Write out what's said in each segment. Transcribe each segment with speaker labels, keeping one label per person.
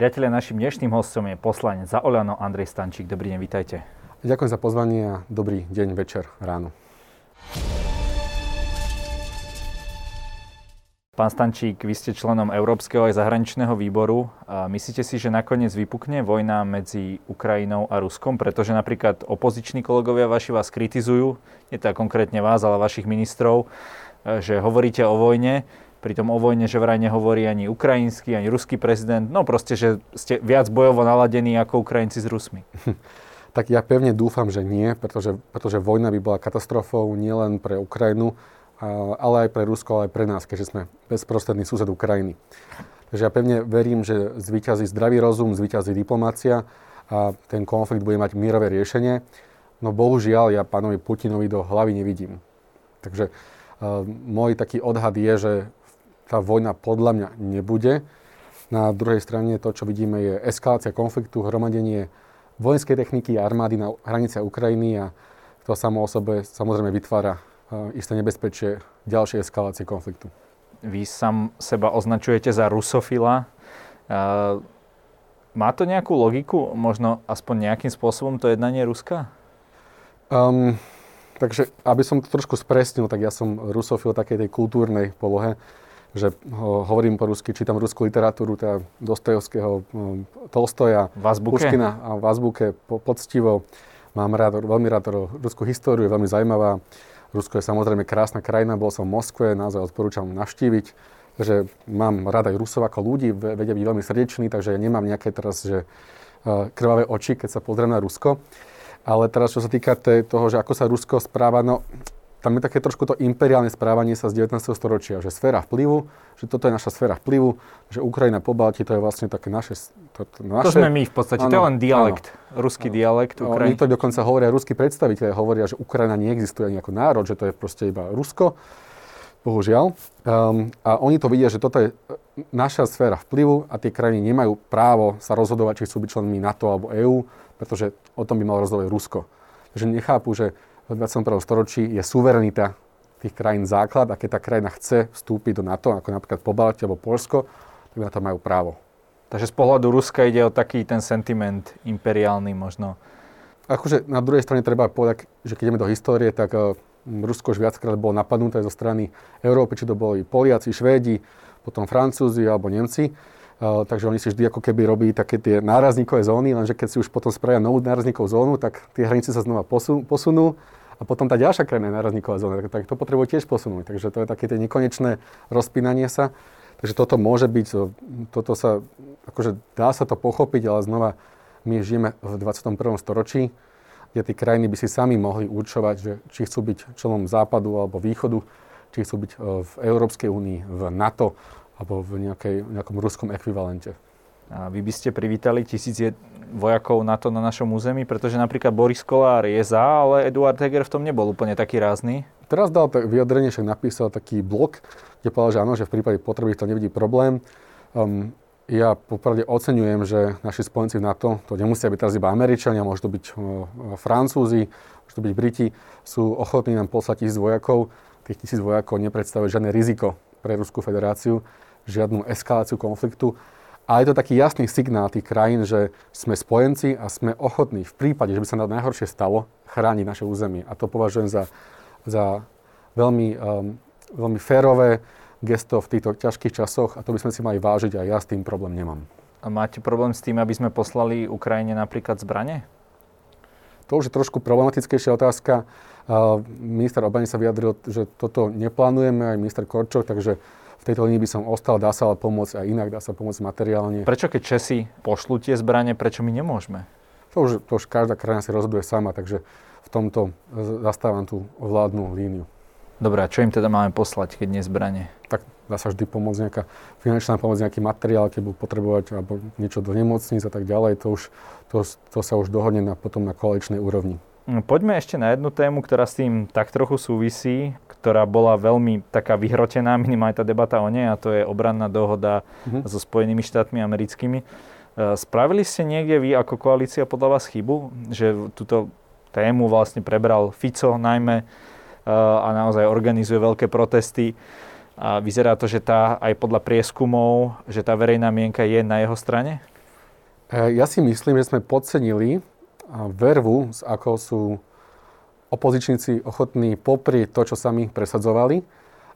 Speaker 1: Priatelia, našim dnešným hostom je poslanec za Oľano Andrej Stančík. Dobrý deň, vítajte.
Speaker 2: Ďakujem za pozvanie a dobrý deň, večer, ráno.
Speaker 1: Pán Stančík, vy ste členom Európskeho aj zahraničného výboru. A myslíte si, že nakoniec vypukne vojna medzi Ukrajinou a Ruskom? Pretože napríklad opoziční kolegovia vaši vás kritizujú, nie tak konkrétne vás, ale vašich ministrov, že hovoríte o vojne Pritom o vojne, že vraj nehovorí ani ukrajinský, ani ruský prezident. No proste, že ste viac bojovo naladení ako Ukrajinci s Rusmi.
Speaker 2: Tak ja pevne dúfam, že nie, pretože, pretože vojna by bola katastrofou nielen pre Ukrajinu, ale aj pre Rusko, ale aj pre nás, keďže sme bezprostredný sused Ukrajiny. Takže ja pevne verím, že zvíťazí zdravý rozum, zvíťazí diplomácia a ten konflikt bude mať mierové riešenie. No bohužiaľ, ja pánovi Putinovi do hlavy nevidím. Takže uh, môj taký odhad je, že tá vojna podľa mňa nebude. Na druhej strane to, čo vidíme, je eskalácia konfliktu, hromadenie vojenskej techniky a armády na hranice Ukrajiny a to samo o sebe samozrejme vytvára e, isté nebezpečie ďalšej eskalácie konfliktu.
Speaker 1: Vy sám seba označujete za rusofila. E, má to nejakú logiku? Možno aspoň nejakým spôsobom to jednanie Ruska?
Speaker 2: Um, takže, aby som to trošku spresnil, tak ja som rusofil takej tej kultúrnej polohe že hovorím po rusky, čítam ruskú literatúru, teda Dostojevského, hm, Tolstoja, Puškina a v azbuke po, poctivo. Mám rád, veľmi rád ruskú históriu, je veľmi zaujímavá. Rusko je samozrejme krásna krajina, bol som v Moskve, naozaj odporúčam navštíviť. Takže mám rád aj Rusov ako ľudí, vedia byť veľmi srdeční, takže ja nemám nejaké teraz, že e, krvavé oči, keď sa pozriem na Rusko. Ale teraz, čo sa týka toho, že ako sa Rusko správa, no tam je také trošku to imperiálne správanie sa z 19. storočia, že sféra vplyvu, že toto je naša sféra vplyvu, že Ukrajina po Balti, to je vlastne také naše...
Speaker 1: To, to, naše, to sme my v podstate, ano, to je len dialekt, áno, ruský áno. dialekt
Speaker 2: Ukrajiny. to dokonca hovoria, ruskí predstaviteľe hovoria, že Ukrajina neexistuje ani ako národ, že to je proste iba Rusko. Bohužiaľ. Um, a oni to vidia, že toto je e, naša sféra vplyvu a tie krajiny nemajú právo sa rozhodovať, či chcú byť členmi NATO alebo EÚ, pretože o tom by malo rozhodovať Rusko. Takže nechápu, že v 21. storočí je suverenita tých krajín základ a keď tá krajina chce vstúpiť do NATO, ako napríklad Pobaltie alebo Polsko, tak na to majú právo.
Speaker 1: Takže z pohľadu Ruska ide o taký ten sentiment imperiálny možno.
Speaker 2: Akože na druhej strane treba povedať, že keď ideme do histórie, tak uh, Rusko už viackrát bolo napadnuté zo strany Európy, či to boli Poliaci, Švédi, potom Francúzi alebo Nemci. Uh, takže oni si vždy ako keby robí také tie nárazníkové zóny, lenže keď si už potom spravia novú nárazníkovú zónu, tak tie hranice sa znova posunú a potom tá ďalšia krajina je nárazníková zóna, tak to potrebuje tiež posunúť. Takže to je také tie nekonečné rozpínanie sa. Takže toto môže byť, toto sa, akože dá sa to pochopiť, ale znova my žijeme v 21. storočí, kde tie krajiny by si sami mohli určovať, že či chcú byť členom západu alebo východu, či chcú byť e, v Európskej únii, v NATO alebo v nejakej, nejakom ruskom ekvivalente.
Speaker 1: A vy by ste privítali tisíc vojakov NATO na našom území, pretože napríklad Boris Kolár je za, ale Eduard Heger v tom nebol úplne taký rázny.
Speaker 2: Teraz dal tak vyjadrenie, však napísal taký blok, kde povedal, že áno, že v prípade potreby to nevidí problém. Um, ja popravde oceňujem, že naši spojenci v NATO, to nemusia byť teraz iba Američania, môžu to byť uh, Francúzi, môžu to byť Briti, sú ochotní nám poslať tisíc vojakov. Tých tisíc vojakov nepredstavuje žiadne riziko pre Ruskú federáciu, žiadnu eskaláciu konfliktu. A je to taký jasný signál tých krajín, že sme spojenci a sme ochotní v prípade, že by sa nám najhoršie stalo, chrániť naše územie. A to považujem za, za veľmi, um, veľmi férové gesto v týchto ťažkých časoch a to by sme si mali vážiť a ja s tým problém nemám.
Speaker 1: A máte problém s tým, aby sme poslali Ukrajine napríklad zbranie?
Speaker 2: To už je trošku problematickejšia otázka. Uh, minister obrany sa vyjadril, že toto neplánujeme, aj minister Korčok, takže v tejto línii by som ostal, dá sa ale pomôcť aj inak, dá sa pomôcť materiálne.
Speaker 1: Prečo keď Česi pošlú tie zbranie, prečo my nemôžeme?
Speaker 2: To už, to už každá krajina si rozhoduje sama, takže v tomto zastávam tú vládnu líniu.
Speaker 1: Dobre, a čo im teda máme poslať, keď nie zbranie?
Speaker 2: Tak dá sa vždy pomôcť nejaká finančná pomoc, nejaký materiál, keď budú potrebovať alebo niečo do nemocníc a tak ďalej. To, už, to, to sa už dohodne na, potom na koaličnej úrovni.
Speaker 1: Poďme ešte na jednu tému, ktorá s tým tak trochu súvisí, ktorá bola veľmi taká vyhrotená, minimálne tá debata o nej, a to je obranná dohoda mm-hmm. so Spojenými štátmi americkými. E, spravili ste niekde vy ako koalícia podľa vás chybu, že túto tému vlastne prebral Fico najmä e, a naozaj organizuje veľké protesty. A vyzerá to, že tá aj podľa prieskumov, že tá verejná mienka je na jeho strane?
Speaker 2: E, ja si myslím, že sme podcenili vervu, s ako sú opozičníci ochotní poprieť to, čo sami presadzovali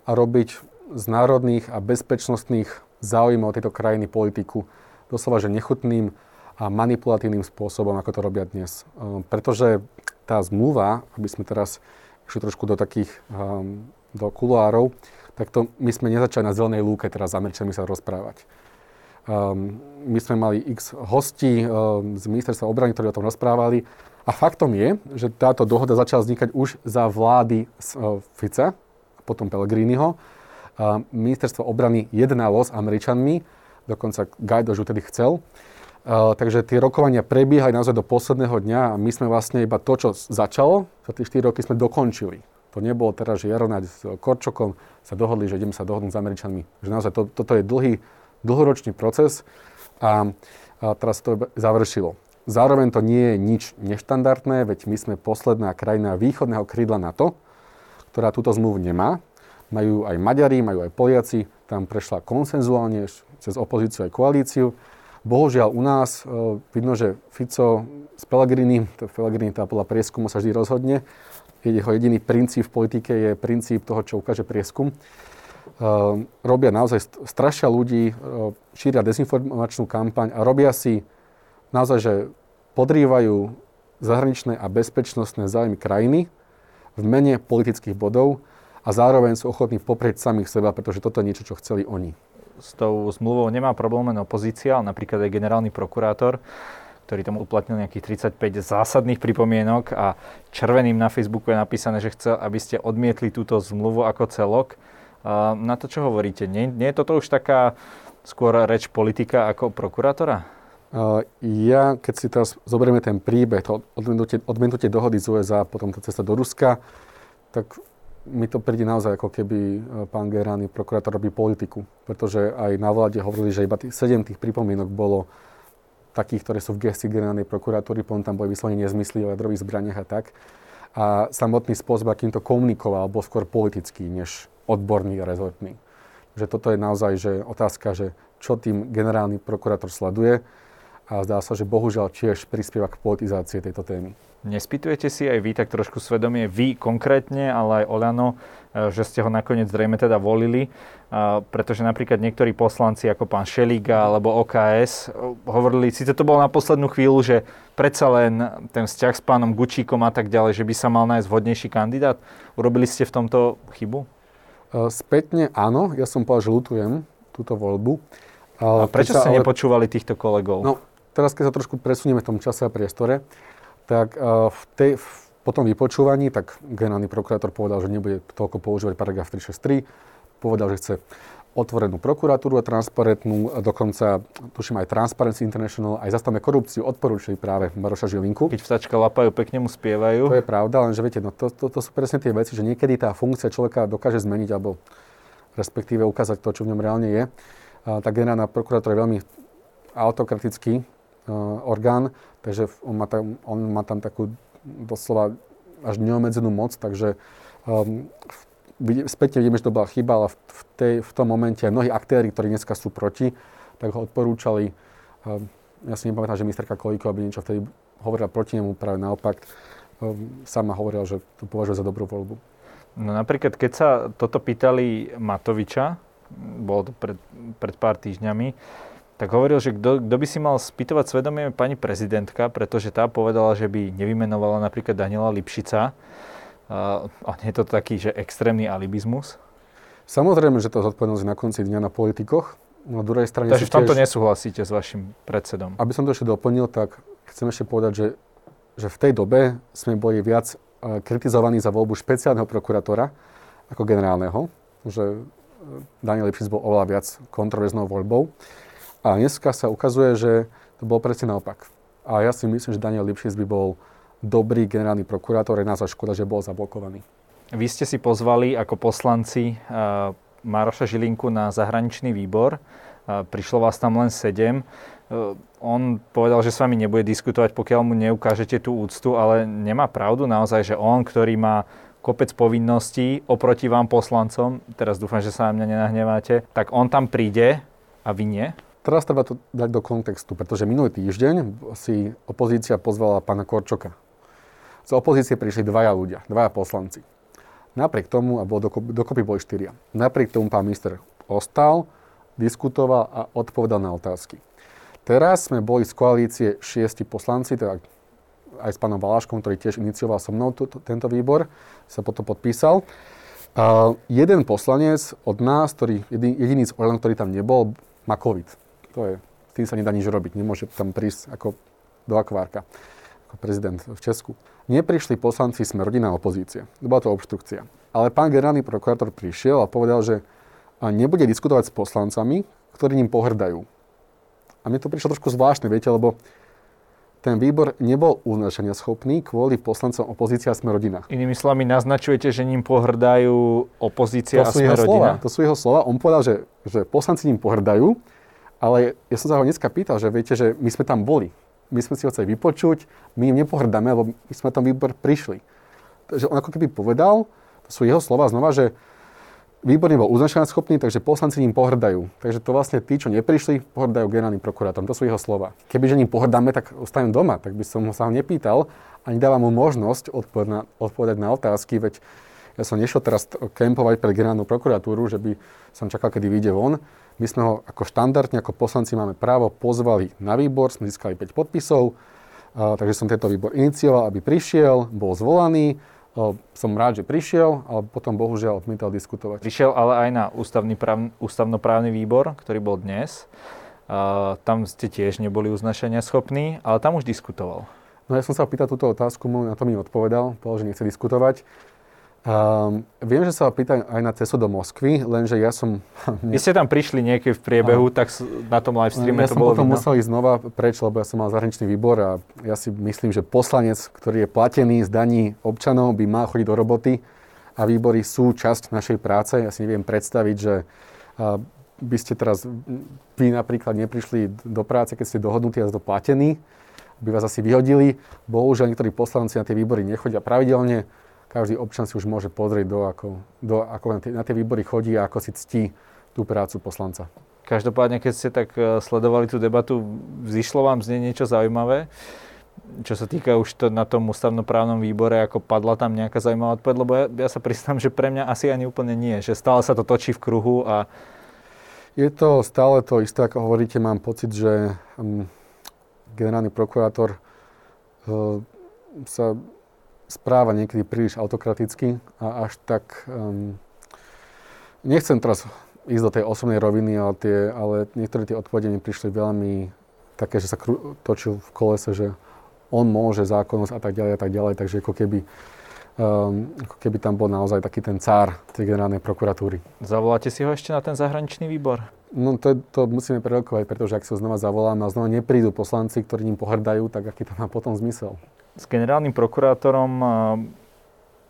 Speaker 2: a robiť z národných a bezpečnostných záujmov tejto krajiny politiku doslova, že nechutným a manipulatívnym spôsobom, ako to robia dnes. Ehm, pretože tá zmluva, aby sme teraz išli trošku do takých, um, do kuloárov, tak to my sme nezačali na zelenej lúke teraz s Američanmi sa rozprávať. Um, my sme mali x hostí um, z ministerstva obrany, ktorí o tom rozprávali. A faktom je, že táto dohoda začala vznikať už za vlády uh, Fica, potom Pellegriniho. Uh, ministerstvo obrany jednalo s Američanmi, dokonca Guaido už tedy chcel. Uh, takže tie rokovania prebiehali naozaj do posledného dňa a my sme vlastne iba to, čo začalo, za tie 4 roky sme dokončili. To nebolo teraz, že Jaronáď s Korčokom sa dohodli, že ideme sa dohodnúť s Američanmi. Že naozaj to, toto je dlhý, dlhoročný proces a, a teraz to završilo. Zároveň to nie je nič neštandardné, veď my sme posledná krajina východného krídla NATO, ktorá túto zmluvu nemá. Majú aj Maďari, majú aj Poliaci, tam prešla konsenzuálne cez opozíciu aj koalíciu. Bohužiaľ u nás e, vidno, že Fico s Pellegrini, to Pellegrini tá podľa prieskumu sa vždy rozhodne, jeho jediný princíp v politike je princíp toho, čo ukáže prieskum. E, robia naozaj, strašia ľudí, e, šíria dezinformačnú kampaň a robia si naozaj, že podrývajú zahraničné a bezpečnostné záujmy krajiny v mene politických bodov a zároveň sú ochotní poprieť samých seba, pretože toto je niečo, čo chceli oni
Speaker 1: s tou zmluvou nemá problém len opozícia, ale napríklad aj generálny prokurátor, ktorý tam uplatnil nejakých 35 zásadných pripomienok a červeným na Facebooku je napísané, že chce, aby ste odmietli túto zmluvu ako celok. Na to, čo hovoríte, nie, nie je toto už taká skôr reč politika ako prokurátora?
Speaker 2: Ja, keď si teraz zoberieme ten príbeh, to odmenutie, odmenutie dohody z USA, potom tá cesta do Ruska, tak mi to príde naozaj ako keby e, pán generálny prokurátor robí politiku. Pretože aj na vláde hovorili, že iba tých 7 tých pripomienok bolo takých, ktoré sú v gestii generálnej prokuratúry, potom tam boli vyslovene nezmysly o jadrových zbraniach a tak. A samotný spôsob, akým to komunikoval, bol skôr politický, než odborný a rezortný. Že toto je naozaj že otázka, že čo tým generálny prokurátor sleduje a zdá sa, že bohužiaľ tiež prispieva k politizácii tejto témy.
Speaker 1: Nespýtujete si aj vy tak trošku svedomie, vy konkrétne, ale aj Olano, e, že ste ho nakoniec zrejme teda volili, e, pretože napríklad niektorí poslanci ako pán Šeliga alebo OKS e, hovorili, síce to bolo na poslednú chvíľu, že predsa len ten vzťah s pánom Gučíkom a tak ďalej, že by sa mal nájsť vhodnejší kandidát. Urobili ste v tomto chybu?
Speaker 2: Spätne áno, ja som povedal, že lutujem túto voľbu.
Speaker 1: A prečo ste ale... nepočúvali týchto kolegov?
Speaker 2: No, teraz keď sa trošku presunieme v tom čase a priestore, tak uh, v tej, v, po tom vypočúvaní, tak generálny prokurátor povedal, že nebude toľko používať paragraf 363, povedal, že chce otvorenú prokuratúru a transparentnú, a dokonca, tuším aj Transparency International, aj zastavme korupciu, odporúčili práve Maroša Žilinku.
Speaker 1: Keď vtačka lapajú, pekne mu spievajú.
Speaker 2: To je pravda, lenže viete, no to, to, to sú presne tie veci, že niekedy tá funkcia človeka dokáže zmeniť, alebo respektíve ukázať to, čo v ňom reálne je. A tá generálna prokurátor je veľmi autokratický orgán, takže on má, tam, on má tam takú doslova až neomedzenú moc, takže um, späť vidíme, že to bola chyba, ale v, tej, v tom momente mnohí aktéry, ktorí dneska sú proti, tak ho odporúčali. Um, ja si nepamätám, že ministerka Kolíko by niečo vtedy hovorila proti nemu, práve naopak. Um, sama hovorila, že to považuje za dobrú voľbu.
Speaker 1: No napríklad, keď sa toto pýtali Matoviča, bolo to pred, pred pár týždňami, tak hovoril, že kto, by si mal spýtovať svedomie pani prezidentka, pretože tá povedala, že by nevymenovala napríklad Daniela Lipšica. A nie je to taký, že extrémny alibizmus?
Speaker 2: Samozrejme, že to zodpovednosť na konci dňa na politikoch. Na druhej strane
Speaker 1: Takže v tomto tiež, nesúhlasíte s vašim predsedom?
Speaker 2: Aby som to ešte doplnil, tak chcem ešte povedať, že, že v tej dobe sme boli viac e, kritizovaní za voľbu špeciálneho prokurátora ako generálneho. Že Daniel Lipšic bol oveľa viac kontroverznou voľbou. A dneska sa ukazuje, že to bolo presne naopak. A ja si myslím, že Daniel Lipšic by bol dobrý generálny prokurátor, je naozaj škoda, že bol zablokovaný.
Speaker 1: Vy ste si pozvali ako poslanci uh, Maroša Žilinku na zahraničný výbor. Uh, prišlo vás tam len sedem. Uh, on povedal, že s vami nebude diskutovať, pokiaľ mu neukážete tú úctu, ale nemá pravdu naozaj, že on, ktorý má kopec povinností oproti vám poslancom, teraz dúfam, že sa na mňa nenahneváte, tak on tam príde a vy nie?
Speaker 2: Teraz treba to dať do kontextu, pretože minulý týždeň si opozícia pozvala pána Korčoka. Z opozície prišli dvaja ľudia, dvaja poslanci. Napriek tomu, a bolo dokopy, dokopy boli štyria, napriek tomu pán minister ostal, diskutoval a odpovedal na otázky. Teraz sme boli z koalície šiesti poslanci, teda aj s pánom Valaškom, ktorý tiež inicioval so mnou t- tento výbor, sa potom podpísal. A jeden poslanec od nás, ktorý, jediný, z Orlen, ktorý tam nebol, má COVID. To je, s tým sa nedá nič robiť. Nemôže tam prísť ako do akvárka, ako prezident v Česku. Neprišli poslanci sme rodina opozície. Bola to obštrukcia. Ale pán generálny prokurátor prišiel a povedal, že nebude diskutovať s poslancami, ktorí ním pohrdajú. A mne to prišlo trošku zvláštne, viete, lebo ten výbor nebol unášania schopný kvôli poslancom opozícia a sme rodina.
Speaker 1: Inými slovami naznačujete, že ním pohrdajú opozícia
Speaker 2: to
Speaker 1: a sme rodina?
Speaker 2: Slova, to sú jeho slova. On povedal, že, že poslanci ním pohrdajú, ale ja som sa ho dneska pýtal, že viete, že my sme tam boli. My sme si ho chceli vypočuť, my im nepohrdáme, lebo my sme tam výbor prišli. Takže on ako keby povedal, to sú jeho slova znova, že výbor nebol uznačená schopný, takže poslanci ním pohrdajú. Takže to vlastne tí, čo neprišli, pohrdajú generálnym prokurátorom. To sú jeho slova. Kebyže ním pohrdáme, tak ostanem doma, tak by som sa ho nepýtal a nedávam mu možnosť odpovedať na, odpovedať na otázky, veď ja som nešiel teraz kempovať pre generálnu prokuratúru, že by som čakal, kedy vyjde von. My sme ho ako štandardne, ako poslanci máme právo, pozvali na výbor, sme získali 5 podpisov, a, takže som tento výbor inicioval, aby prišiel, bol zvolaný, som rád, že prišiel, ale potom bohužiaľ odmietal diskutovať.
Speaker 1: Prišiel ale aj na ústavný práv, ústavnoprávny výbor, ktorý bol dnes. Tam ste tiež neboli uznašania schopní, ale tam už diskutoval.
Speaker 2: No ja som sa opýtal túto otázku, na to mi odpovedal, povedal, že nechce diskutovať. Um, viem, že sa pýta aj na cestu do Moskvy, lenže ja som...
Speaker 1: Vy ste tam prišli niekedy v priebehu, tak na tom live streame
Speaker 2: ja
Speaker 1: to bolo
Speaker 2: Ja som potom musel ísť znova preč, lebo ja som mal zahraničný výbor a ja si myslím, že poslanec, ktorý je platený z daní občanov, by mal chodiť do roboty a výbory sú časť našej práce. Ja si neviem predstaviť, že by ste teraz, vy napríklad neprišli do práce, keď ste dohodnutí a doplatení, by vás asi vyhodili. Bohužiaľ, niektorí poslanci na tie výbory nechodia pravidelne každý občan si už môže pozrieť, do ako, do, ako na, tie, na tie výbory chodí a ako si ctí tú prácu poslanca.
Speaker 1: Každopádne, keď ste tak e, sledovali tú debatu, zišlo vám z nej niečo zaujímavé? Čo sa týka už to na tom ústavnoprávnom výbore, ako padla tam nejaká zaujímavá odpoveď, lebo ja, ja sa priznám, že pre mňa asi ani úplne nie, že stále sa to točí v kruhu a...
Speaker 2: Je to stále to isté, ako hovoríte, mám pocit, že um, generálny prokurátor uh, sa správa niekedy príliš autokraticky a až tak... Um, nechcem teraz ísť do tej osobnej roviny, ale, tie, ale niektoré tie odpovede mi prišli veľmi také, že sa kru, točil v kolese, že on môže zákonnosť a tak ďalej a tak ďalej, takže ako keby, um, ako keby tam bol naozaj taký ten cár tej generálnej prokuratúry.
Speaker 1: Zavoláte si ho ešte na ten zahraničný výbor?
Speaker 2: No to, to musíme prerokovať, pretože ak sa znova zavoláme a znova neprídu poslanci, ktorí ním pohrdajú, tak aký to má potom zmysel?
Speaker 1: S generálnym prokurátorom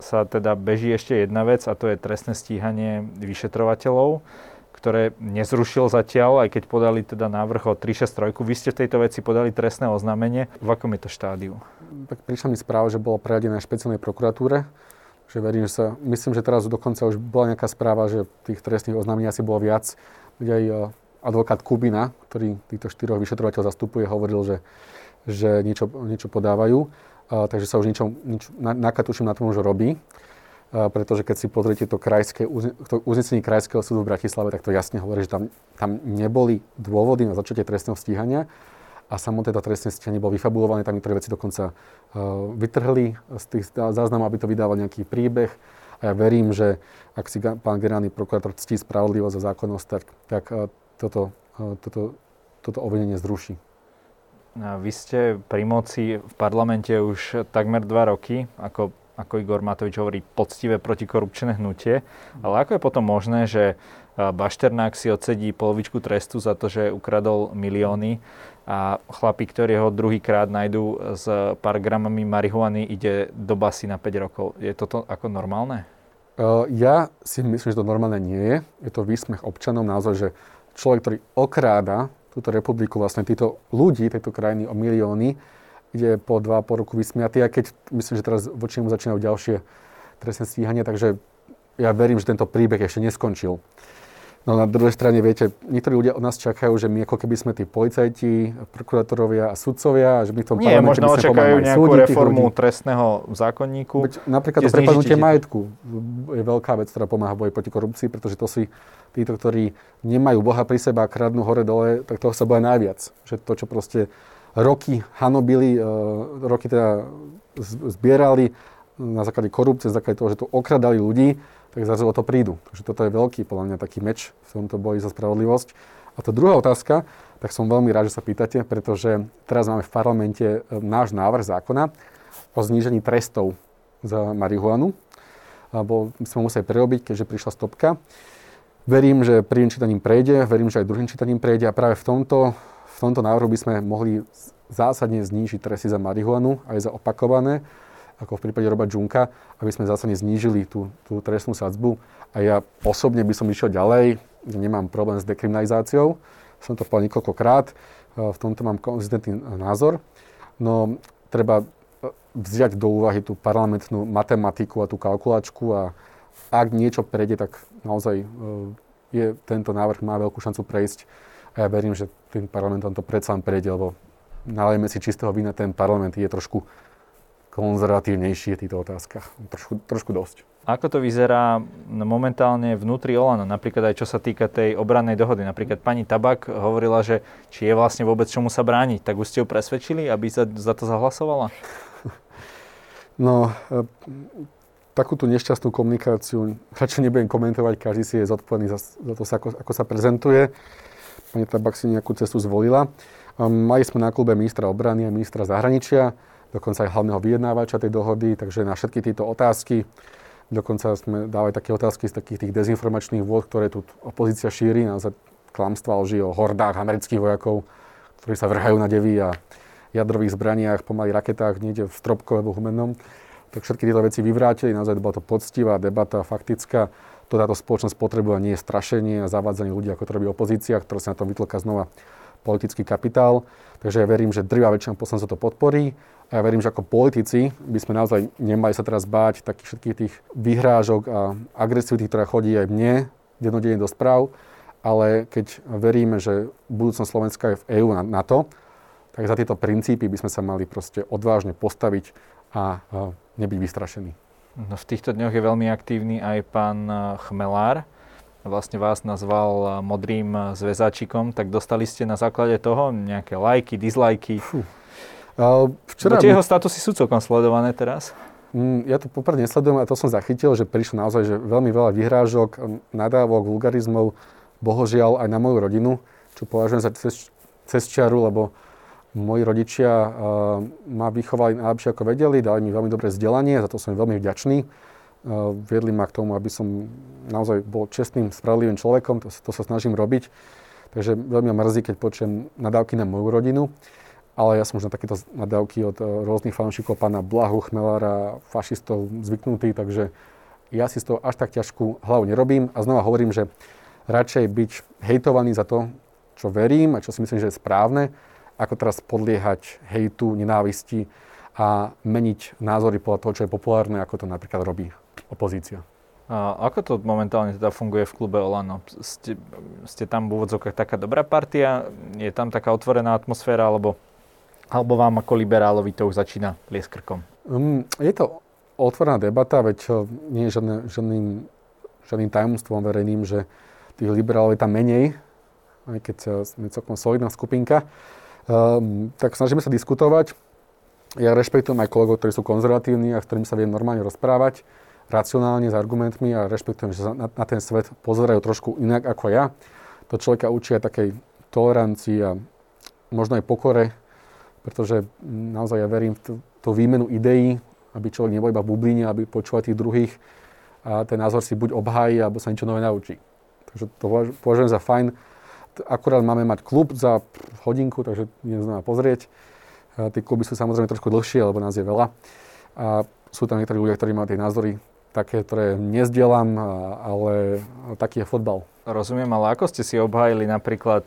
Speaker 1: sa teda beží ešte jedna vec a to je trestné stíhanie vyšetrovateľov, ktoré nezrušil zatiaľ, aj keď podali teda návrh o 363. Vy ste v tejto veci podali trestné oznámenie. V akom je to štádiu?
Speaker 2: Tak prišla mi správa, že bolo preradené špeciálnej prokuratúre. Že verím, že sa, myslím, že teraz dokonca už bola nejaká správa, že tých trestných oznámení asi bolo viac. Kde aj e, advokát Kubina, ktorý týchto štyroch vyšetrovateľov zastupuje, hovoril, že, že niečo, niečo podávajú takže sa už niečo, nič, nakatuším na tom už robí. Pretože keď si pozriete to, krajské, to uznesenie Krajského súdu v Bratislave, tak to jasne hovorí, že tam, tam neboli dôvody na začatie trestného stíhania a samotné to trestné stíhanie bolo vyfabulované, tam niektoré veci dokonca vytrhli z tých záznamov, aby to vydával nejaký príbeh. A ja verím, že ak si pán generálny prokurátor ctí spravodlivosť a zákonnosť, tak, tak toto, toto, toto obvinenie zruší.
Speaker 1: Vy ste pri moci v parlamente už takmer dva roky, ako, ako Igor Matovič hovorí, poctivé protikorupčné hnutie. Ale ako je potom možné, že Bašternák si odsedí polovičku trestu za to, že ukradol milióny a chlapík, ktorý ho druhýkrát nájdú s pár gramami marihuany, ide do basy na 5 rokov. Je toto ako normálne?
Speaker 2: Ja si myslím, že to normálne nie je. Je to výsmech občanom naozaj, že človek, ktorý okráda túto republiku, vlastne títo ľudí, tejto krajiny o milióny, ide po dva po roku vysmiatý, a keď myslím, že teraz voči nemu začínajú ďalšie trestné stíhania, takže ja verím, že tento príbeh ešte neskončil. No na druhej strane, viete, niektorí ľudia od nás čakajú, že my ako keby sme tí policajti, prokurátorovia a sudcovia, a že my v tom
Speaker 1: Nie, možno očakajú nejakú reformu trestného zákonníku.
Speaker 2: Veď, napríklad to prepadnutie majetku je veľká vec, ktorá pomáha boji proti korupcii, pretože to si títo, ktorí nemajú Boha pri seba a kradnú hore dole, tak toho sa boja najviac. Že to, čo proste roky hanobili, e, roky teda zbierali na základe korupcie, na základe toho, že tu okradali ľudí, tak zrazu o to prídu. Takže toto je veľký, podľa mňa, taký meč v tomto boji za spravodlivosť. A to druhá otázka, tak som veľmi rád, že sa pýtate, pretože teraz máme v parlamente e, náš návrh zákona o znížení trestov za marihuanu. Lebo sme museli prerobiť, keďže prišla stopka. Verím, že prvým čítaním prejde, verím, že aj druhým čítaním prejde a práve v tomto, v tomto návrhu by sme mohli zásadne znížiť tresty za marihuanu aj za opakované ako v prípade Roba Junka, aby sme zase znížili tú, tú trestnú sadzbu. A ja osobne by som išiel ďalej, nemám problém s dekriminalizáciou, som to povedal niekoľkokrát, e, v tomto mám konzistentný názor, no treba e, vziať do úvahy tú parlamentnú matematiku a tú kalkulačku a ak niečo prejde, tak naozaj e, je, tento návrh má veľkú šancu prejsť. A ja verím, že tým parlamentom to predsa prejde, lebo nalejme si čistého vína, ten parlament je trošku konzervatívnejší v týchto otázkach. Trošku, trošku dosť.
Speaker 1: Ako to vyzerá momentálne vnútri Olano, napríklad aj čo sa týka tej obrannej dohody? Napríklad pani Tabak hovorila, že či je vlastne vôbec čomu sa brániť. Tak už ste ju presvedčili, aby za, za to zahlasovala?
Speaker 2: No, e, takúto nešťastnú komunikáciu radšej nebudem komentovať, každý si je zodpovedný za, za to, ako, ako sa prezentuje. Pani Tabak si nejakú cestu zvolila. Mali sme na klube ministra obrany a ministra zahraničia dokonca aj hlavného vyjednávača tej dohody, takže na všetky tieto otázky, dokonca sme dávali také otázky z takých tých dezinformačných vôd, ktoré tu opozícia šíri, na klamstva lži o hordách amerických vojakov, ktorí sa vrhajú na devy a jadrových zbraniach, pomaly raketách, niekde v Stropkove alebo Humennom. Tak všetky tieto veci vyvrátili, naozaj bola to poctivá debata, faktická. To táto spoločnosť potrebuje nie je strašenie a zavádzanie ľudí, ako to robí opozícia, ktorá sa na tom vytlka znova politický kapitál. Takže ja verím, že drvá väčšina poslancov to podporí. A ja verím, že ako politici by sme naozaj nemali sa teraz báť takých všetkých tých vyhrážok a agresivity, ktorá chodí aj mne dennodenne do správ, ale keď veríme, že budúcnosť Slovenska je v EÚ na, na to, tak za tieto princípy by sme sa mali proste odvážne postaviť a, nebyť vystrašení.
Speaker 1: No v týchto dňoch je veľmi aktívny aj pán Chmelár. Vlastne vás nazval modrým zväzáčikom, tak dostali ste na základe toho nejaké lajky, dislajky? Fú.
Speaker 2: Včera...
Speaker 1: No tie jeho statusy sú celkom sledované teraz.
Speaker 2: Mm, ja to poprvé nesledujem a to som zachytil, že prišlo naozaj že veľmi veľa vyhrážok, nadávok, vulgarizmov, bohožiaľ aj na moju rodinu, čo považujem za cez, cez čiaru, lebo moji rodičia uh, ma vychovali najlepšie ako vedeli, dali mi veľmi dobré vzdelanie, za to som veľmi vďačný. Uh, viedli ma k tomu, aby som naozaj bol čestným, spravodlivým človekom, to, to sa snažím robiť. Takže veľmi ma mrzí, keď počujem nadávky na moju rodinu ale ja som už na takéto nadávky od eh, rôznych fanúšikov pána Blahu, Chmelára, fašistov zvyknutý, takže ja si z toho až tak ťažkú hlavu nerobím a znova hovorím, že radšej byť hejtovaný za to, čo verím a čo si myslím, že je správne, ako teraz podliehať hejtu, nenávisti a meniť názory podľa toho, čo je populárne, ako to napríklad robí opozícia.
Speaker 1: A ako to momentálne teda funguje v klube Olano? Ste, ste tam v úvodzovkách taká dobrá partia? Je tam taká otvorená atmosféra, alebo alebo vám ako liberálovi to už začína lieskrkom?
Speaker 2: Um, je to otvorená debata, veď nie je žiadne, žiadnym, žiadnym tajomstvom verejným, že tých liberálov je tam menej, aj keď eh, sme celkom solidná skupinka. Um, tak snažíme sa diskutovať. Ja rešpektujem aj kolegov, ktorí sú konzervatívni a s ktorými sa viem normálne rozprávať, racionálne, s argumentmi a rešpektujem, že na, na ten svet pozerajú trošku inak ako ja. To človeka učí aj takej tolerancii a možno aj pokore pretože naozaj ja verím v tú, výmenu ideí, aby človek nebol iba v bubline, aby počúval tých druhých a ten názor si buď obhájí, alebo sa niečo nové naučí. Takže to považujem za fajn. Akurát máme mať klub za hodinku, takže neznamená pozrieť. A tie kluby sú samozrejme trošku dlhšie, lebo nás je veľa. A sú tam niektorí ľudia, ktorí majú tie názory také, ktoré nezdielam, ale taký je fotbal.
Speaker 1: Rozumiem, ale ako ste si obhájili napríklad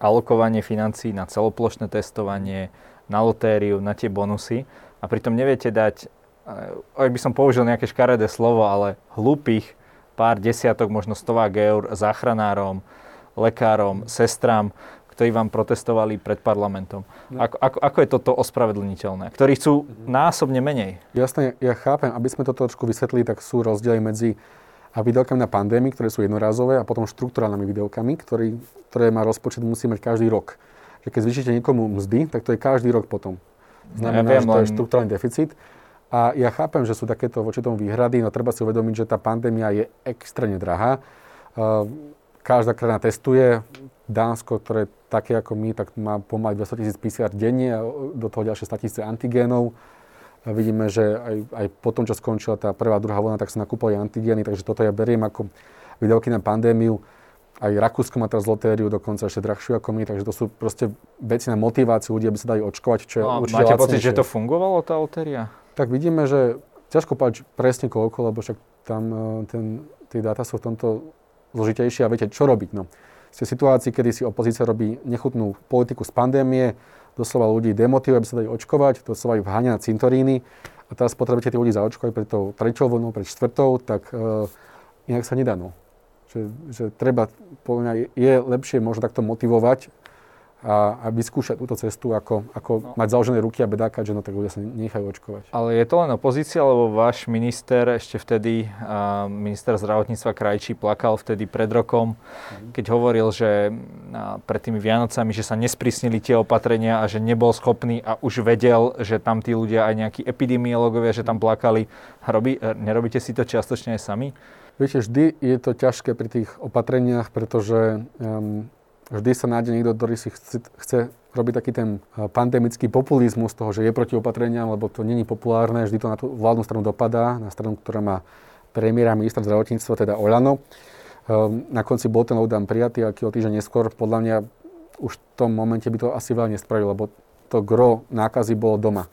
Speaker 1: alokovanie financií na celoplošné testovanie, na lotériu, na tie bonusy a pritom neviete dať, eh, ak by som použil nejaké škaredé slovo, ale hlúpych pár desiatok, možno stovák eur záchranárom, lekárom, sestram, ktorí vám protestovali pred parlamentom. No. Ako, ako, ako je toto ospravedlniteľné? Ktorí chcú násobne menej.
Speaker 2: Jasne, ja chápem, aby sme to trošku vysvetlili, tak sú rozdiely medzi a videokami na pandémii, ktoré sú jednorázové a potom štruktúrálnymi videokami, ktorý, ktoré má rozpočet, musí mať každý rok. Že keď zvýšite niekomu mzdy, tak to je každý rok potom. Znamená, ja viem, že to je štruktúrálny deficit. A ja chápem, že sú takéto voči tomu výhrady, no treba si uvedomiť, že tá pandémia je extrémne drahá. Každá krajina testuje, Dánsko, ktoré také ako my, tak má pomaly 200 tisíc PCR denne a do toho ďalšie 100 tisíc antigénov. A vidíme, že aj, aj po tom, čo skončila tá prvá, druhá vlna, tak sa nakúpali antigény, takže toto ja beriem ako videoky na pandémiu. Aj Rakúsko má teraz lotériu, dokonca ešte drahšiu ako my, takže to sú proste veci na motiváciu ľudí, aby sa dali očkovať, čo je no, určite
Speaker 1: Máte pocit, že to fungovalo, tá lotéria?
Speaker 2: Tak vidíme, že ťažko povedať presne koľko, lebo však tam e, ten, tie dáta sú v tomto zložitejšie a viete, čo robiť. No ste v situácii, kedy si opozícia robí nechutnú politiku z pandémie, doslova ľudí demotivuje, aby sa dali očkovať, doslova ich vháňa na cintoríny a teraz potrebujete tých ľudí zaočkovať pred tou treťou vlnou, pred štvrtou, tak uh, inak sa nedá. No. Že, že treba, podľa mňa je lepšie možno takto motivovať a, a vyskúšať túto cestu, ako, ako no. mať založené ruky a bedákať, že no tak ľudia sa nechajú očkovať.
Speaker 1: Ale je to len opozícia, lebo váš minister ešte vtedy, uh, minister zdravotníctva Krajčí, plakal vtedy pred rokom, mm. keď hovoril, že uh, pred tými Vianocami, že sa nesprísnili tie opatrenia a že nebol schopný a už vedel, že tam tí ľudia aj nejakí epidemiológovia, že tam plakali. Robí, uh, nerobíte si to čiastočne aj sami?
Speaker 2: Viete, vždy je to ťažké pri tých opatreniach, pretože um, vždy sa nájde niekto, ktorý si chce, chce robiť taký ten pandemický populizmus toho, že je proti opatreniam, lebo to není populárne, vždy to na tú vládnu stranu dopadá, na stranu, ktorá má premiéra ministra zdravotníctva, teda Olano. Ehm, na konci bol ten lockdown prijatý, aký o týždeň neskôr, podľa mňa už v tom momente by to asi veľa nespravil, lebo to gro nákazy bolo doma.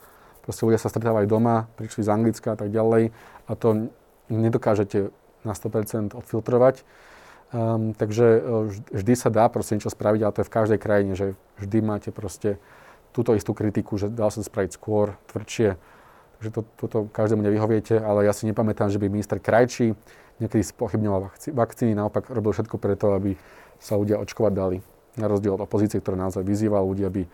Speaker 2: Proste ľudia sa stretávajú doma, prišli z Anglicka a tak ďalej a to nedokážete na 100% odfiltrovať. Um, takže uh, vždy sa dá proste niečo spraviť, ale to je v každej krajine, že vždy máte proste túto istú kritiku, že dá sa spraviť skôr, tvrdšie. Takže to, toto každému nevyhoviete, ale ja si nepamätám, že by minister Krajčí niekedy spochybňoval vakcíny, naopak robil všetko preto, aby sa ľudia očkovať dali. Na rozdiel od opozície, ktorá naozaj vyzývala ľudí, aby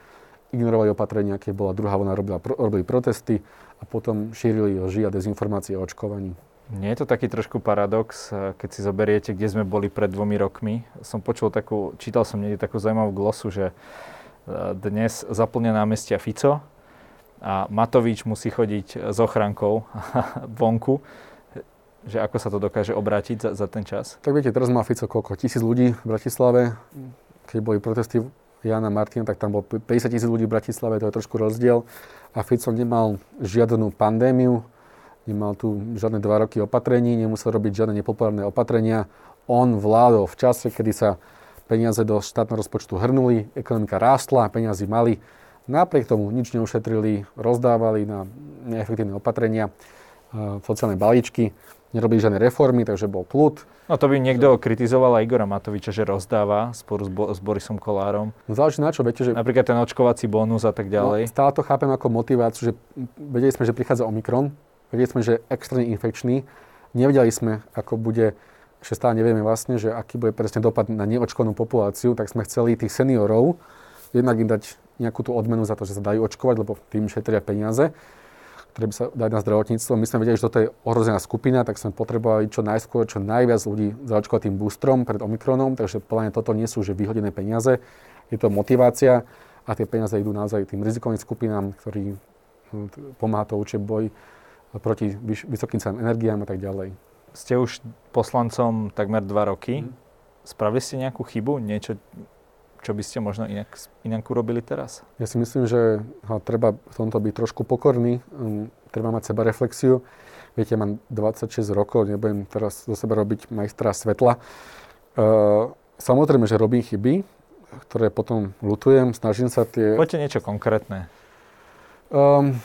Speaker 2: ignorovali opatrenia, keď bola druhá vlna, robili protesty a potom šírili lži a dezinformácie o očkovaní.
Speaker 1: Nie je to taký trošku paradox, eh, keď si zoberiete, kde sme boli pred dvomi rokmi. Som počul takú, čítal som niekde takú zaujímavú glosu, že eh, dnes zaplňa námestia Fico a Matovič musí chodiť s ochrankou vonku. Že ako sa to dokáže obrátiť za, za ten čas?
Speaker 2: Tak viete, teraz má Fico koľko? Tisíc ľudí v Bratislave. Keď boli protesty Jana Martina, tak tam bolo 50 tisíc ľudí v Bratislave, to je trošku rozdiel. A Fico nemal žiadnu pandémiu, nemal tu žiadne dva roky opatrení, nemusel robiť žiadne nepopulárne opatrenia. On vládol v čase, kedy sa peniaze do štátneho rozpočtu hrnuli, ekonomika rástla, peniazy mali. Napriek tomu nič neušetrili, rozdávali na neefektívne opatrenia, sociálne balíčky, nerobili žiadne reformy, takže bol kľud.
Speaker 1: No to by niekto kritizoval aj Igora Matoviča, že rozdáva spolu s, Bo- s Borisom Kolárom.
Speaker 2: No záleží na čo, viete, že...
Speaker 1: Napríklad ten očkovací bonus a tak no, ďalej.
Speaker 2: No, stále to chápem ako motiváciu, že vedeli sme, že prichádza Omikron, Vedeli sme, že je extrémne infekčný. Nevedeli sme, ako bude, ešte stále nevieme vlastne, že aký bude presne dopad na neočkovanú populáciu, tak sme chceli tých seniorov jednak im dať nejakú tú odmenu za to, že sa dajú očkovať, lebo tým šetria peniaze, ktoré by sa dať na zdravotníctvo. My sme vedeli, že toto je ohrozená skupina, tak sme potrebovali čo najskôr, čo najviac ľudí zaočkovať tým boostrom pred Omikronom, takže podľa toto nie sú že vyhodené peniaze, je to motivácia a tie peniaze idú naozaj tým rizikovým skupinám, ktorí hm, pomáha to určite boj proti vysokým cenám energiám a tak ďalej.
Speaker 1: Ste už poslancom takmer dva roky. Mm. Spravili ste nejakú chybu? Niečo, čo by ste možno inak, inak urobili teraz?
Speaker 2: Ja si myslím, že ha, treba v tomto byť trošku pokorný. Um, treba mať seba reflexiu. Viete, mám 26 rokov, nebudem teraz do seba robiť majstra svetla. Uh, samozrejme, že robím chyby, ktoré potom lutujem, snažím sa tie...
Speaker 1: Poďte niečo konkrétne.
Speaker 2: Um,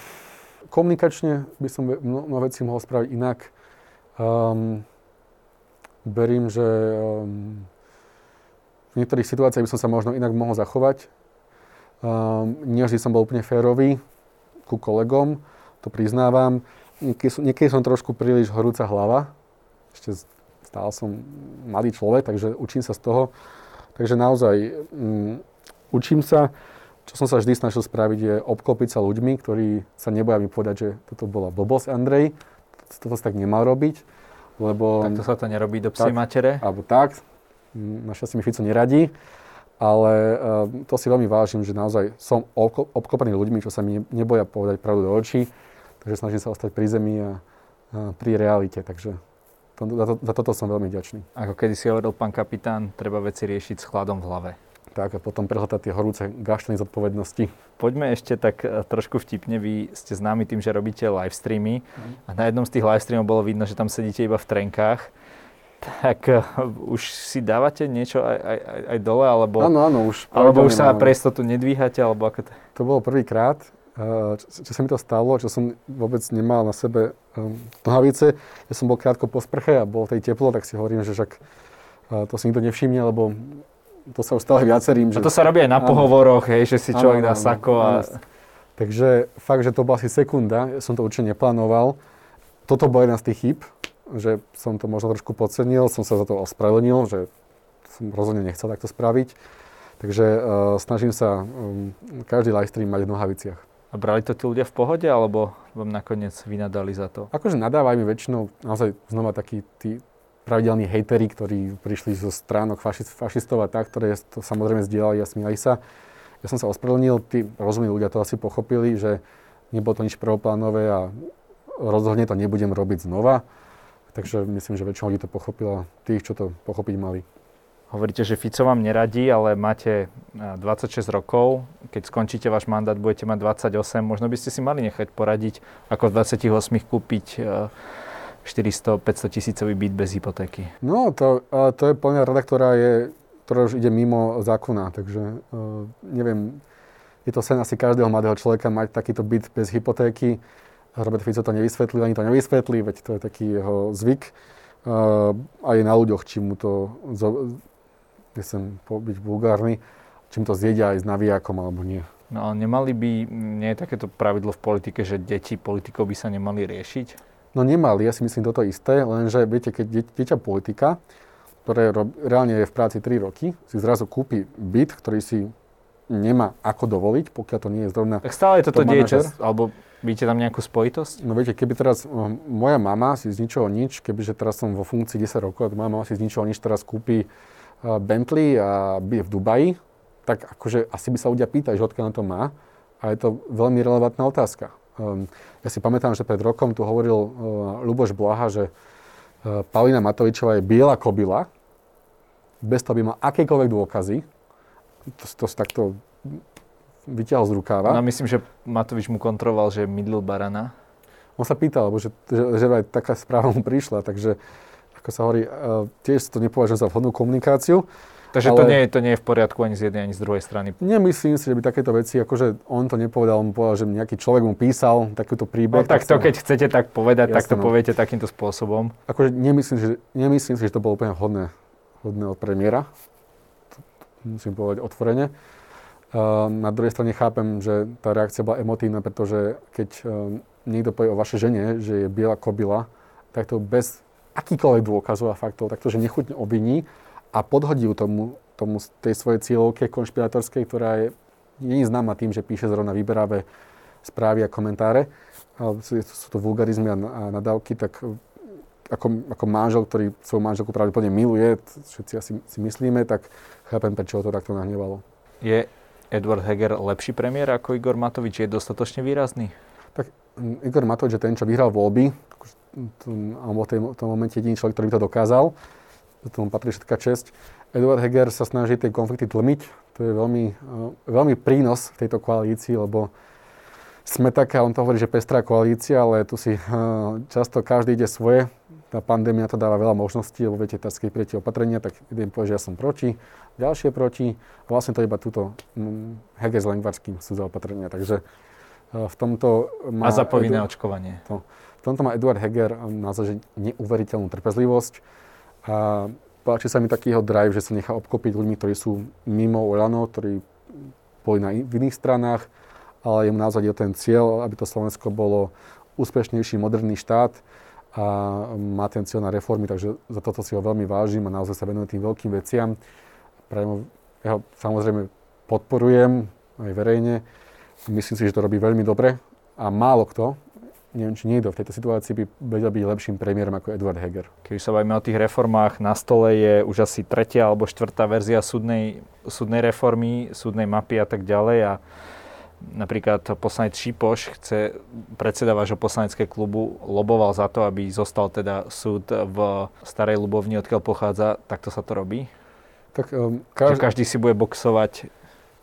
Speaker 2: komunikačne by som mnoho vecí mohol spraviť inak. Um, verím, že um, v niektorých situáciách by som sa možno inak mohol zachovať. Um, nie vždy som bol úplne férový ku kolegom, to priznávam. Niekedy som, niekedy som trošku príliš horúca hlava, ešte stále som mladý človek, takže učím sa z toho. Takže naozaj um, učím sa. Čo som sa vždy snažil spraviť je obklopiť sa ľuďmi, ktorí sa neboja mi povedať, že toto bola blbosť Andrej, toto sa tak nemal robiť, lebo...
Speaker 1: Tak to sa to nerobí do psej matere?
Speaker 2: Alebo tak, našťastie mi Fico neradí, ale uh, to si veľmi vážim, že naozaj som obklopený ľuďmi, čo sa mi neboja povedať pravdu do očí, takže snažím sa ostať pri zemi a, a pri realite, takže to, za, to, za toto som veľmi vďačný.
Speaker 1: Ako kedy si hovoril pán kapitán, treba veci riešiť s chladom v hlave
Speaker 2: tak a potom prehľadať tie horúce gaštany zodpovednosti.
Speaker 1: Poďme ešte tak e, trošku vtipne. Vy ste známi tým, že robíte live streamy mm. a na jednom z tých live streamov bolo vidno, že tam sedíte iba v trenkách. Tak uh, už si dávate niečo aj, aj, aj dole, alebo,
Speaker 2: áno, áno, už
Speaker 1: alebo už sa pre istotu nedvíhate, alebo ako to...
Speaker 2: To bolo prvýkrát, uh, čo, čo sa mi to stalo, čo som vôbec nemal na sebe um, nohavice. Ja som bol krátko po sprche a bol tej teplo, tak si hovorím, že však uh, to si nikto nevšimne, lebo to sa už stalo viacerým.
Speaker 1: Že... To sa robí aj na áno. pohovoroch, hej, že si človek áno, dá sako a... Áno.
Speaker 2: Takže fakt, že to bola asi sekunda, som to určite neplánoval. Toto bola jedna z tých chyb, že som to možno trošku podcenil, som sa za to ospravedlnil, že som rozhodne nechcel takto spraviť. Takže uh, snažím sa um, každý live stream mať v nohaviciach.
Speaker 1: A brali to tí ľudia v pohode, alebo vám nakoniec vynadali za to?
Speaker 2: Akože nadávajú mi väčšinou naozaj znova takí tí pravidelní hejteri, ktorí prišli zo stránok fašist, fašistov a tak, ktoré to samozrejme zdieľali a smiali sa. Ja som sa ospravedlnil, tí rozumní ľudia to asi pochopili, že nebolo to nič prvoplánové a rozhodne to nebudem robiť znova. Takže myslím, že väčšina ľudí to pochopila, tých, čo to pochopiť mali.
Speaker 1: Hovoríte, že Fico vám neradí, ale máte 26 rokov. Keď skončíte váš mandát, budete mať 28. Možno by ste si mali nechať poradiť, ako v 28 kúpiť 400-500 tisícový byt bez hypotéky?
Speaker 2: No, to, to je plná rada, ktorá, je, ktorá už ide mimo zákona, takže uh, neviem, je to sen asi každého mladého človeka mať takýto byt bez hypotéky. Robert Fico to nevysvetlí, ani to nevysvetlí, veď to je taký jeho zvyk. Uh, a je na ľuďoch, či mu to, nechcem byť vulgárny, čím to zjedia aj s navijakom alebo nie.
Speaker 1: No ale nemali by, nie je takéto pravidlo v politike, že deti politikov by sa nemali riešiť?
Speaker 2: No nemali, ja si myslím toto isté, lenže viete, keď dieťa politika, ktoré rob, reálne je v práci 3 roky, si zrazu kúpi byt, ktorý si nemá ako dovoliť, pokiaľ to nie je zrovna...
Speaker 1: Tak stále je toto to dieťa, alebo vidíte tam nejakú spojitosť?
Speaker 2: No viete, keby teraz um, moja mama si z ničoho nič, kebyže teraz som vo funkcii 10 rokov, a moja mama si z ničoho nič teraz kúpi uh, Bentley a je v Dubaji, tak akože asi by sa ľudia pýtali, že odkiaľ na to má. A je to veľmi relevantná otázka. Um, ja si pamätám, že pred rokom tu hovoril Luboš Blaha, že uh, Paulina Matovičová je biela kobila, bez toho by mal akékoľvek dôkazy. To, to takto vyťahol z rukáva.
Speaker 1: No myslím, že Matovič mu kontroval, že mydlil barana.
Speaker 2: On sa pýtal, lebo že, že, že aj taká správa mu prišla, takže ako sa hovorí, uh, tiež to nepovažujem za vhodnú komunikáciu.
Speaker 1: Takže ale... to, nie to nie je v poriadku ani z jednej, ani z druhej strany.
Speaker 2: Nemyslím si, že by takéto veci, akože on to nepovedal, on povedal, že nejaký človek mu písal takýto príbeh.
Speaker 1: No tak, tak to, keď chcete tak povedať, Jasne, tak to no. poviete takýmto spôsobom.
Speaker 2: Akože nemyslím, že, nemyslím si, že to bolo úplne hodné, hodné od premiéra. Musím povedať otvorene. Uh, na druhej strane chápem, že tá reakcia bola emotívna, pretože keď uh, niekto povie o vašej žene, že je biela kobila, tak to bez akýkoľvek dôkazov a faktov, tak to, že nechutne obviní a podhodí tomu, tomu tej svojej cieľovke konšpiratorskej, ktorá je, je známa tým, že píše zrovna vyberavé správy a komentáre, ale sú, sú to vulgarizmy a, a nadávky, tak ako, ako manžel, ktorý svoju manželku pravdepodobne miluje, všetci asi si myslíme, tak chápem, prečo ho to takto nahnevalo.
Speaker 1: Je Edward Heger lepší premiér ako Igor Matovič? Je dostatočne výrazný?
Speaker 2: Tak Igor Matovič je ten, čo vyhral voľby, alebo v tom momente jediný človek, ktorý by to dokázal tomu patrí všetká česť. Eduard Heger sa snaží tie konflikty tlmiť. To je veľmi, uh, veľmi prínos v tejto koalícii, lebo sme taká, on to hovorí, že pestrá koalícia, ale tu si uh, často každý ide svoje. Tá pandémia to dáva veľa možností, lebo viete, teraz keď opatrenia, tak jeden povie, že ja som proti, ďalšie proti. A vlastne to iba túto um, Heger s Lengvarským sú za opatrenia. Takže uh, v tomto
Speaker 1: má... A za povinné Edu... očkovanie.
Speaker 2: To, v tomto má Eduard Heger naozaj neuveriteľnú trpezlivosť a páči sa mi taký jeho drive, že sa nechá obklopiť ľuďmi, ktorí sú mimo Olano, ktorí boli na v iných stranách, ale jemu naozaj je ten cieľ, aby to Slovensko bolo úspešnejší, moderný štát a má ten cieľ na reformy, takže za toto si ho veľmi vážim a naozaj sa venujem tým veľkým veciam. Prajem, ja ho samozrejme podporujem aj verejne. Myslím si, že to robí veľmi dobre a málo kto, neviem, či niekto v tejto situácii by vedel byť lepším premiérom ako Eduard Heger.
Speaker 1: Keď sa bavíme o tých reformách, na stole je už asi tretia alebo štvrtá verzia súdnej, súdnej reformy, súdnej mapy a tak ďalej a Napríklad poslanec Šipoš chce, predseda vášho poslaneckého klubu loboval za to, aby zostal teda súd v Starej Lubovni, odkiaľ pochádza. Takto sa to robí?
Speaker 2: Tak, um,
Speaker 1: každý... každý si bude boxovať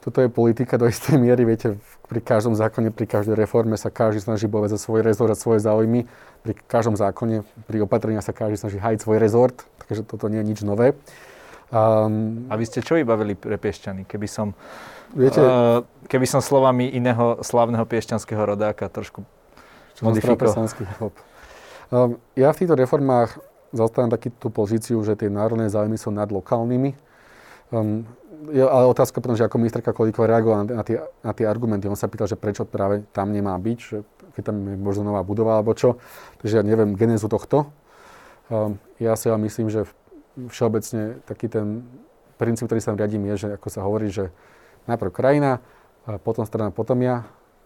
Speaker 2: toto je politika do istej miery, viete, pri každom zákone, pri každej reforme sa každý snaží bojovať za svoj rezort a svoje záujmy. Pri každom zákone, pri opatreniach sa každý snaží hajiť svoj rezort, takže toto nie je nič nové.
Speaker 1: Um, a vy ste čo vybavili pre Piešťany, keby som, viete, uh, keby som slovami iného slávneho piešťanského rodáka trošku modifikoval?
Speaker 2: Um, ja v týchto reformách zastávam takú pozíciu, že tie národné záujmy sú nad lokálnymi. Um, je ale otázka potom, že ako ministerka Kolíková reagovala na, tie, na tie argumenty. On sa pýtal, že prečo práve tam nemá byť, že keď tam je možno nová budova alebo čo. Takže ja neviem genézu tohto. Um, ja si ja myslím, že všeobecne taký ten princíp, ktorý sa riadím, je, že ako sa hovorí, že najprv krajina, potom strana, potom ja.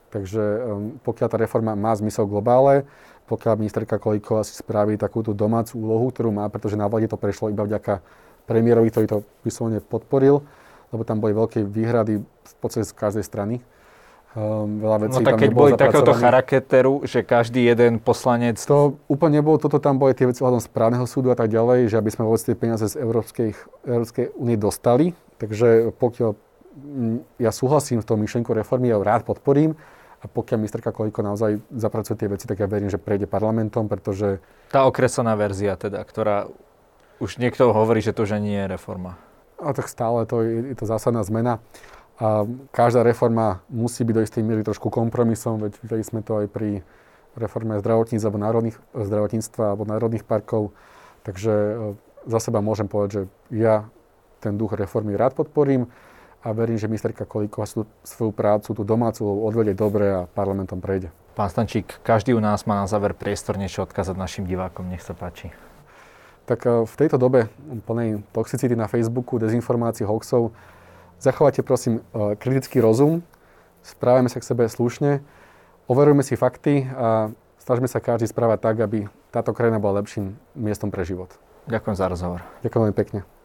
Speaker 2: Takže um, pokiaľ tá reforma má zmysel globále, pokiaľ ministerka Kolíková si spraví takú tú domácu úlohu, ktorú má, pretože na vláde to prešlo iba vďaka premiérovi, ktorý to vyslovene podporil, lebo tam boli veľké výhrady v podstate z každej strany.
Speaker 1: Um, veľa vecí no tak keď boli takéhoto charaketeru, že každý jeden poslanec...
Speaker 2: To úplne nebolo, toto tam boli tie veci ohľadom správneho súdu a tak ďalej, že aby sme vôbec tie peniaze z Európskej, Európskej únie dostali. Takže pokiaľ mm, ja súhlasím s tou myšlienkou reformy, ja ju rád podporím, a pokiaľ ministerka Kolíko naozaj zapracuje tie veci, tak ja verím, že prejde parlamentom, pretože...
Speaker 1: Tá okresaná verzia teda, ktorá už niekto hovorí, že to už nie je reforma.
Speaker 2: A tak stále to je, je to zásadná zmena. A každá reforma musí byť do istej miery trošku kompromisom, veď videli sme to aj pri reforme zdravotníctva alebo národných, zdravotníctva alebo národných parkov. Takže e, za seba môžem povedať, že ja ten duch reformy rád podporím a verím, že ministerka Kolíková svoju prácu, tú domácu odvedie dobre a parlamentom prejde.
Speaker 1: Pán Stančík, každý u nás má na záver priestor niečo odkázať našim divákom. Nech sa páči
Speaker 2: tak eh, v tejto dobe plnej toxicity na Facebooku, dezinformácií, hoaxov, zachovajte prosím eh, kritický rozum, správajme sa k sebe slušne, overujme si fakty a snažme sa každý správať tak, aby táto krajina bola lepším miestom pre život.
Speaker 1: Ďakujem za rozhovor.
Speaker 2: Ďakujem veľmi pekne.